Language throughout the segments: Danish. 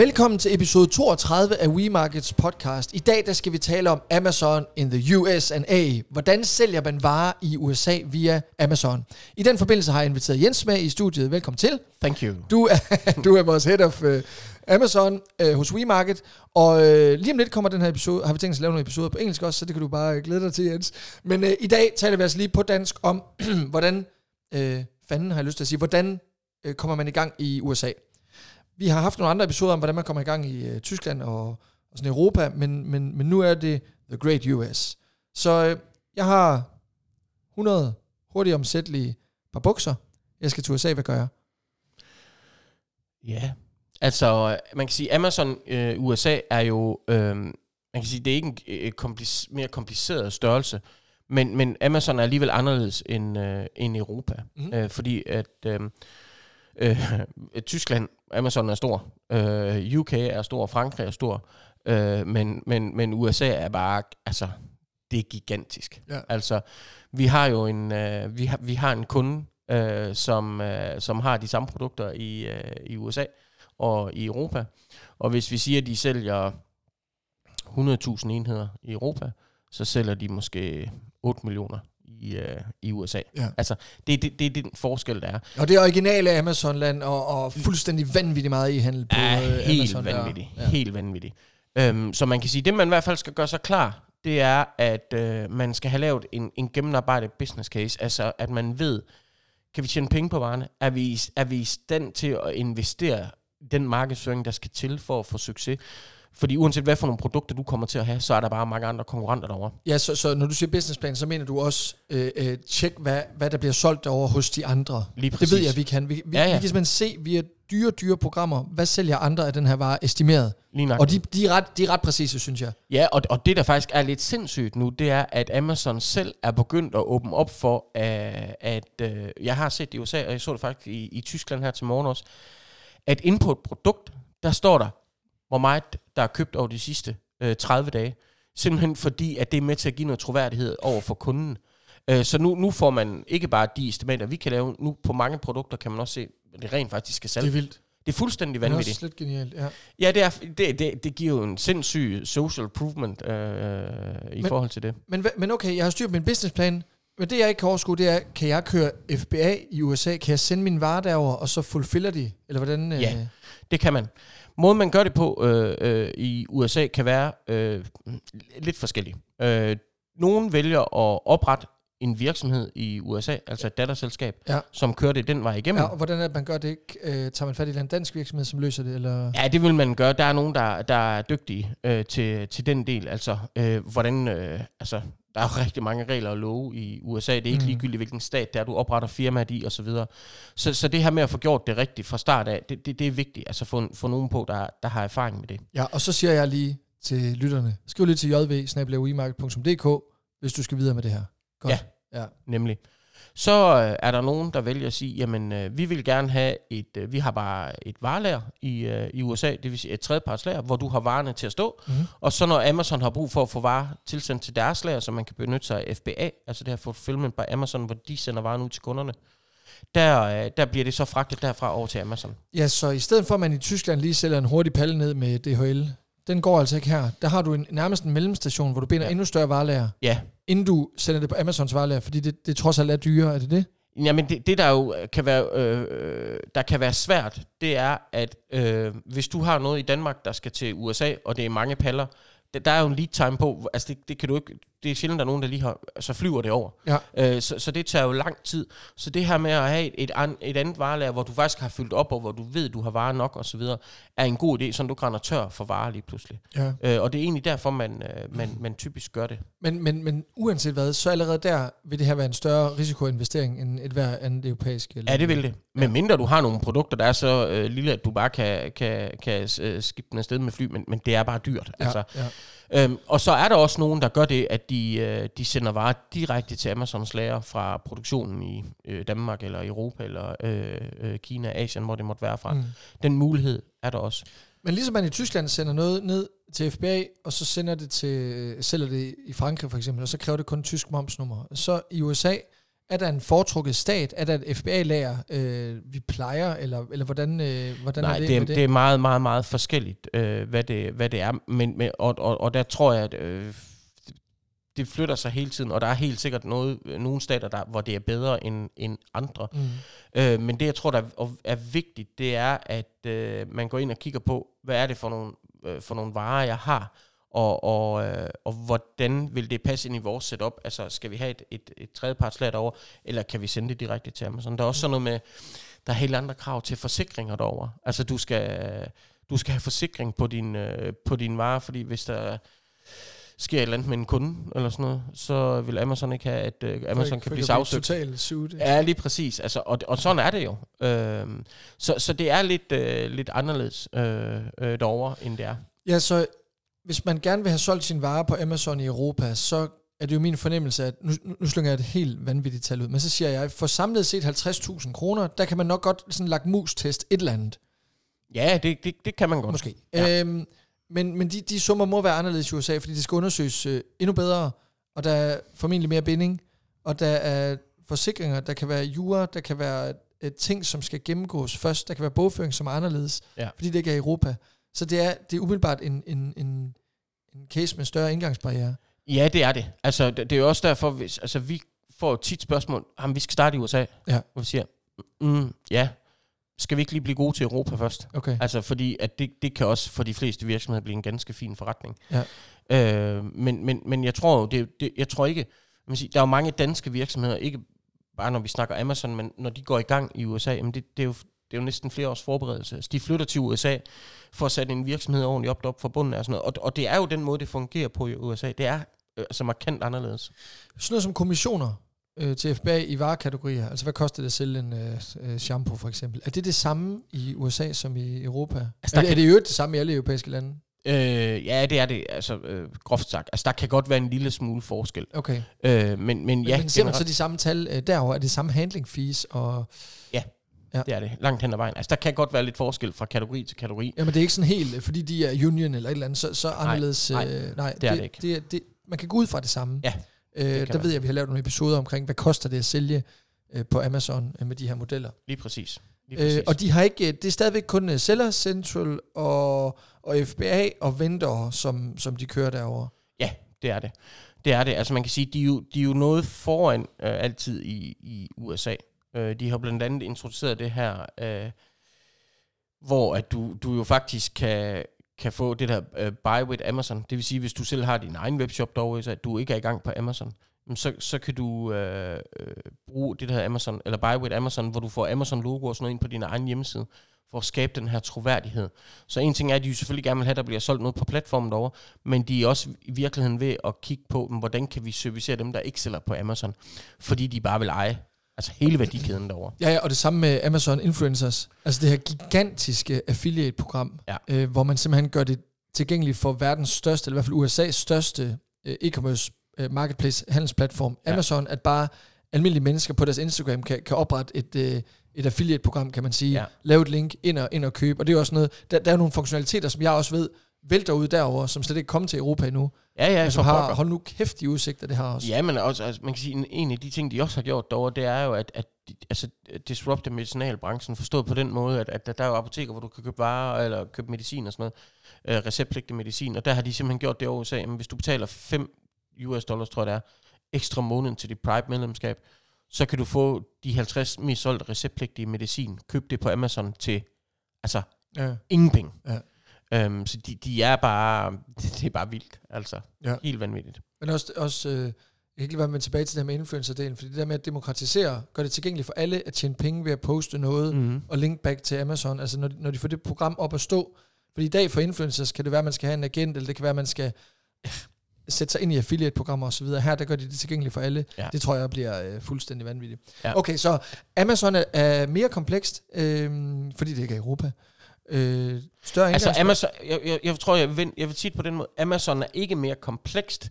Velkommen til episode 32 af WeMarkets podcast. I dag der skal vi tale om Amazon in the USA. Hvordan sælger man varer i USA via Amazon? I den forbindelse har jeg inviteret Jens med i studiet. Velkommen til. Thank you. Du er, du er vores head of uh, Amazon uh, hos WeMarket, og uh, lige om lidt kommer den her episode, har vi tænkt os at lave nogle episoder på engelsk også, så det kan du bare glæde dig til, Jens. Men uh, i dag taler vi altså lige på dansk om, hvordan, uh, fanden har jeg lyst til at sige, hvordan uh, kommer man i gang i USA? Vi har haft nogle andre episoder om, hvordan man kommer i gang i uh, Tyskland og, og sådan Europa, men, men, men nu er det The Great US. Så uh, jeg har 100 hurtigt omsættelige par bukser. Jeg skal til USA, hvad gør jeg? Ja, altså man kan sige, Amazon øh, USA er jo, øh, man kan sige, det er ikke en øh, komplis- mere kompliceret størrelse, men, men Amazon er alligevel anderledes end, øh, end Europa, mm-hmm. øh, fordi at øh, øh, Tyskland, Amazon er stor, øh, UK er stor, Frankrig er stor, øh, men, men, men USA er bare, altså, det er gigantisk. Ja. Altså, vi har jo en, øh, vi har, vi har en kunde, øh, som, øh, som har de samme produkter i, øh, i USA og i Europa. Og hvis vi siger, at de sælger 100.000 enheder i Europa, så sælger de måske 8 millioner i, øh, i USA. Ja. Altså, det er det, det, er den forskel, der er. Og det originale Amazon-land, og, og fuldstændig vanvittigt meget i handel på er øh, helt Amazon. vanvittigt. Ja. Helt vanvittigt. Øhm, så man kan sige, det man i hvert fald skal gøre sig klar, det er, at øh, man skal have lavet en, en gennemarbejdet business case, altså at man ved, kan vi tjene penge på varerne? Er vi, er vi i stand til at investere den markedsføring, der skal til for at få succes? Fordi uanset hvad for nogle produkter du kommer til at have, så er der bare mange andre konkurrenter derovre. Ja, så, så når du siger businessplan, så mener du også, øh, øh, tjek hvad, hvad der bliver solgt over hos de andre. Lige Det præcis. ved jeg, vi kan. Vi, vi, Ja, ja, vi kan simpelthen se via dyre, dyre programmer, hvad sælger andre af den her vare estimeret. Lige. Og de, de, er ret, de er ret præcise, synes jeg. Ja, og, og det der faktisk er lidt sindssygt nu, det er, at Amazon selv er begyndt at åbne op for, at, at øh, jeg har set det i USA, og jeg så det faktisk i, i Tyskland her til morgen også, at inde på et produkt, der står der, hvor meget der er købt over de sidste øh, 30 dage. Simpelthen fordi, at det er med til at give noget troværdighed over for kunden. Øh, så nu, nu får man ikke bare de estimater, vi kan lave. Nu på mange produkter kan man også se, at det rent faktisk skal Det sælge. er vildt. Det er fuldstændig Det er også vanvittigt. slet genialt, ja. Ja, det, er, det, det, det giver jo en sindssyg social improvement øh, i Men- forhold til det. Men, men okay, jeg har styr på min businessplan. Men det, jeg ikke kan overskue, det er, kan jeg køre FBA i USA? Kan jeg sende min vare derover og så fulfiller de? Eller hvordan? øh, Ja. Det kan man. Måden man gør det på øh, øh, i USA kan være øh, lidt forskellig. Øh, nogen vælger at oprette en virksomhed i USA, altså et datterselskab, Ja. som kører det den vej igennem. Ja, og hvordan er det, man gør det? Øh, tager man fat i en dansk virksomhed, som løser det? Eller? Ja, det vil man gøre. Der er nogen, der, der er dygtige øh, til, til den del. Altså, øh, hvordan, øh, altså, der er jo rigtig mange regler og love i USA. Det er ikke Mm. ligegyldigt, hvilken stat det er, du opretter firmaet i, og så videre. Så, så det her med at få gjort det rigtigt fra start af, det, det, det er vigtigt. Altså, få, få nogen på, der, der har erfaring med det. Ja, og så siger jeg lige til lytterne, skriv lige til jv hvis du skal videre med det her. Godt. Ja. ja. Nemlig. Så øh, er der nogen, der vælger at sige, jamen, øh, vi vil gerne have et, øh, vi har bare et varelager i, øh, i USA, det vil sige et tredjepartslager, hvor du har varerne til at stå, Mm-hmm. Og så når Amazon har brug for at få varer tilsendt til deres lager, så man kan benytte sig af FBA, altså det her fulfillment by Amazon, hvor de sender varen ud til kunderne, der, øh, der bliver det så fragtet derfra over til Amazon. Ja, så i stedet for at man i Tyskland lige sælger en hurtig palle ned med DHL, den går altså ikke her. Der har du en, nærmest en mellemstation, hvor du binder. Ja. endnu større varelager, Ja, inden du sender det på Amazons varelager, fordi det, det trods alt er dyrere, er det det? Jamen det, det der jo øh, kan være, øh, øh, der kan være svært, det er, at øh, hvis du har noget i Danmark, der skal til USA, og det er mange paller, der, der er jo en lead time på, altså det, det kan du ikke, det er sjældent, der er nogen, der lige har, så flyver det over. Ja. Øh, så, så det tager jo lang tid. Så det her med at have et, et, an, et andet varelager, hvor du faktisk har fyldt op, og hvor du ved, du har varer nok osv., er en god idé, så du grænder tør for varer lige pludselig. Ja. Øh, og det er egentlig derfor, man, øh, man, man typisk gør det. Men, men, men uanset hvad, så allerede der vil det her være en større risikoinvestering end et hver andet europæisk land. Ja, det vil det. Men mindre du har nogle produkter, der er så øh, lille, at du bare kan, kan, kan øh, skifte den afsted med fly, men, men det er bare dyrt. Ja, Altså. ja. Øhm, og så er der også nogen, der gør det, at de, øh, de sender varer direkte til Amazons lager fra produktionen i øh, Danmark, eller Europa, eller øh, øh, Kina, Asien, hvor det måtte være fra. Mm. Den mulighed er der også. Men ligesom man i Tyskland sender noget ned til FBA, og så sender det til, sælger det i Frankrig for eksempel, og så kræver det kun tysk momsnummer. Så i USA er der en foretrukket stat? Er der et FBA-lager, øh, vi plejer? Eller, eller hvordan, øh, hvordan Nej, er det? det, med det? det er meget, meget, meget forskelligt, øh, hvad, det, hvad det er. Men, men, og, og, og der tror jeg, at øh, det flytter sig hele tiden, og der er helt sikkert noget, nogle stater, der, hvor det er bedre end, end andre. Mm. Øh, men det, jeg tror, der er, er vigtigt, det er, at øh, man går ind og kigger på, hvad er det for nogle, øh, for nogle varer, jeg har, og, og, øh, og hvordan vil det passe ind i vores setup? Altså, skal vi have et, et, et tredjepartslager derovre, eller kan vi sende det direkte til Amazon? Der er også sådan noget med, der er helt andre krav til forsikringer derovre. Altså, du skal, du skal have forsikring på din, øh, på din varer, fordi hvis der sker et eller andet med en kunde, eller sådan noget, så vil Amazon ikke have, at uh, Amazon for, kan for blive sagsøgt. Totalt suit. Ja, lige præcis. Altså, og, og sådan er det jo. Øhm, så, så det er lidt, øh, lidt anderledes øh, øh, derovre, end det er. Ja, så hvis man gerne vil have solgt sin varer på Amazon i Europa, så er det jo min fornemmelse, at nu, nu slynger jeg et helt vanvittigt tal ud, men så siger jeg, for samlet set 50.000 kroner, der kan man nok godt sådan lagt mus-test et eller andet. Ja, det, det, det kan man godt. Måske. Ja. Øhm, men men de, de summer må være anderledes i USA, fordi det skal undersøges øh, endnu bedre, og der er formentlig mere binding, og der er forsikringer, der kan være jura, der kan være øh, ting, som skal gennemgås først, der kan være bogføring, som er anderledes, Ja. fordi det ikke er i Europa. Så det er, det er umiddelbart en, en, en, en case med større indgangsbarriere. Ja, det er det. Altså, det, det er jo også derfor, hvis, altså, vi får tit spørgsmål, om vi skal starte i USA. Ja. Hvor vi siger, mm, ja, skal vi ikke lige blive gode til Europa først? Okay. Altså, fordi at det, det kan også for de fleste virksomheder blive en ganske fin forretning. Ja. Øh, men, men, men jeg tror jo, det, det, jeg tror ikke, man siger, der er jo mange danske virksomheder, ikke bare når vi snakker Amazon, men når de går i gang i USA, jamen det, det, er jo, det er jo næsten flere års forberedelse. Altså, de flytter til USA for at sætte en virksomhed ordentligt op, op for bunden af sådan noget. Og, og det er jo den måde, det fungerer på i USA. Det er øh, altså markant anderledes. Sådan noget som kommissioner øh, til FBA i varekategorier, altså hvad koster det at sælge en øh, øh, shampoo for eksempel? Er det det samme i USA som i Europa? Altså, er, der er det jo det samme i alle europæiske lande? Øh, ja, det er det, altså øh, groft sagt. Altså, der kan godt være en lille smule forskel. Okay. Øh, men, men ja, men ser man så de samme tal øh, derovre? Er det samme handling fees? Og, det er det, langt hen ad vejen. Altså, der kan godt være lidt forskel fra kategori til kategori. jamen det er ikke sådan helt, øh, fordi de er union eller et eller andet, så, så anderledes. nej, øh, nej det er det ikke. Det, det, man kan gå ud fra det samme. Ja, øh, kan der man. ved jeg, at vi har lavet nogle episoder omkring, hvad koster det at sælge øh, på Amazon øh, med de her modeller. Lige præcis. Lige præcis. Øh, og de har ikke, øh, det er stadigvæk kun øh, Seller Central og, og FBA og Vendor, som, som de kører derovre. Ja, det er det. Det er det. Altså man kan sige, de er jo, de er jo noget foran øh, altid i, i USA. Øh, de har blandt andet introduceret det her, øh, hvor at du, du jo faktisk kan, kan få det der øh, buy with Amazon. Det vil sige, hvis du selv har din egen webshop dog, så at du ikke er i gang på Amazon, så, så kan du øh, øh, bruge det der Amazon, eller buy with Amazon, hvor du får Amazon logo og sådan noget ind på din egen hjemmeside, for at skabe den her troværdighed. Så en ting er, at de jo selvfølgelig gerne vil have, at der bliver solgt noget på platformen derovre, men de er også i virkeligheden ved at kigge på, hvordan kan vi servicere dem, der ikke sælger på Amazon, fordi de bare vil eje altså hele værdikæden derovre. Ja, ja, og det samme med Amazon Influencers. Altså det her gigantiske affiliate-program, Ja. øh, hvor man simpelthen gør det tilgængeligt for verdens største, eller i hvert fald USA's største øh, e-commerce øh, marketplace handelsplatform, Ja. Amazon, at bare almindelige mennesker på deres Instagram kan, kan oprette et, øh, et affiliate-program, kan man sige. Ja. Lave et link ind og, ind og købe. Og det er jo også noget, der, der er nogle funktionaliteter, som jeg også ved, vælter ud derover, som slet ikke kommer til Europa endnu. Ja, ja, men for har, pokker. hold nu kæft, de udsigter, det har også. Ja, men også, altså, man kan sige, en, en af de ting, de også har gjort derovre, det er jo, at, at altså, disrupte medicinalbranchen, forstået på den måde, at, at der, der er jo apoteker, hvor du kan købe varer, eller købe medicin og sådan noget, øh, receptpligtig medicin, og der har de simpelthen gjort det over USA, men hvis du betaler 5 US dollars, tror jeg det er, ekstra måneden til dit Pride-medlemskab, så kan du få de 50 mest solgte receptpligtige medicin, køb det på Amazon til, altså, Ja. ingen penge. Ja. Øhm, så de, de er bare, det er bare vildt, altså. Ja. Helt vanvittigt. Men også, også øh, jeg kan ikke være med tilbage til det her med influencer-delen, fordi det der med at demokratisere, gør det tilgængeligt for alle at tjene penge ved at poste noget, mm. Mm-hmm. og link back til Amazon, altså når de, når de får det program op at stå. Fordi i dag for influencers kan det være, at man skal have en agent, eller det kan være, at man skal sætte sig ind i affiliate-programmer osv. Her der gør de det tilgængeligt for alle. Ja. Det tror jeg bliver øh, fuldstændig vanvittigt. Ja. Okay, så Amazon er, er mere komplekst, øh, fordi det ikke er i Europa. Øh, større Altså Amazon, jeg, jeg, jeg tror, jeg vil, jeg vil sige det på den måde, Amazon er ikke mere komplekst,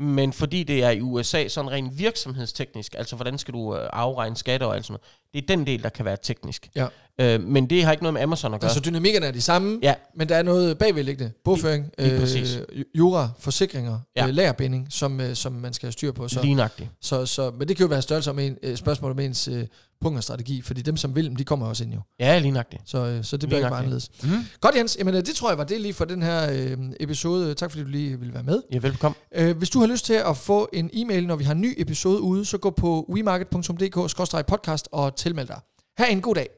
men fordi det er i USA, sådan rent virksomhedsteknisk, altså hvordan skal du øh, afregne skatter og alt sådan noget, det er den del, der kan være teknisk. Ja. Øh, men det har ikke noget med Amazon at gøre. Altså dynamikkerne er de samme, ja, men der er noget bagvedliggende. Bogføring, Lige- lige præcis. øh, jura, forsikringer, Ja. ja. øh, lagerbinding, som, øh, som man skal have styr på. Så, lignagtigt. så, så, men det kan jo være størrelse om en, øh, spørgsmål om ens øh, punkt og strategi, fordi dem, som vil dem, de kommer også ind jo. Ja, lignagtigt. Så, øh, så det bliver ikke bare anderledes. Mm. Godt Jens, jamen, øh, det tror jeg var det lige for den her øh, episode. Tak fordi du lige ville være med. Ja, velkommen. Øh, hvis du har lyst til at få en e-mail, når vi har en ny episode ude, så gå på wemarket.dk-podcast og tilmeld dig. Ha' en god dag.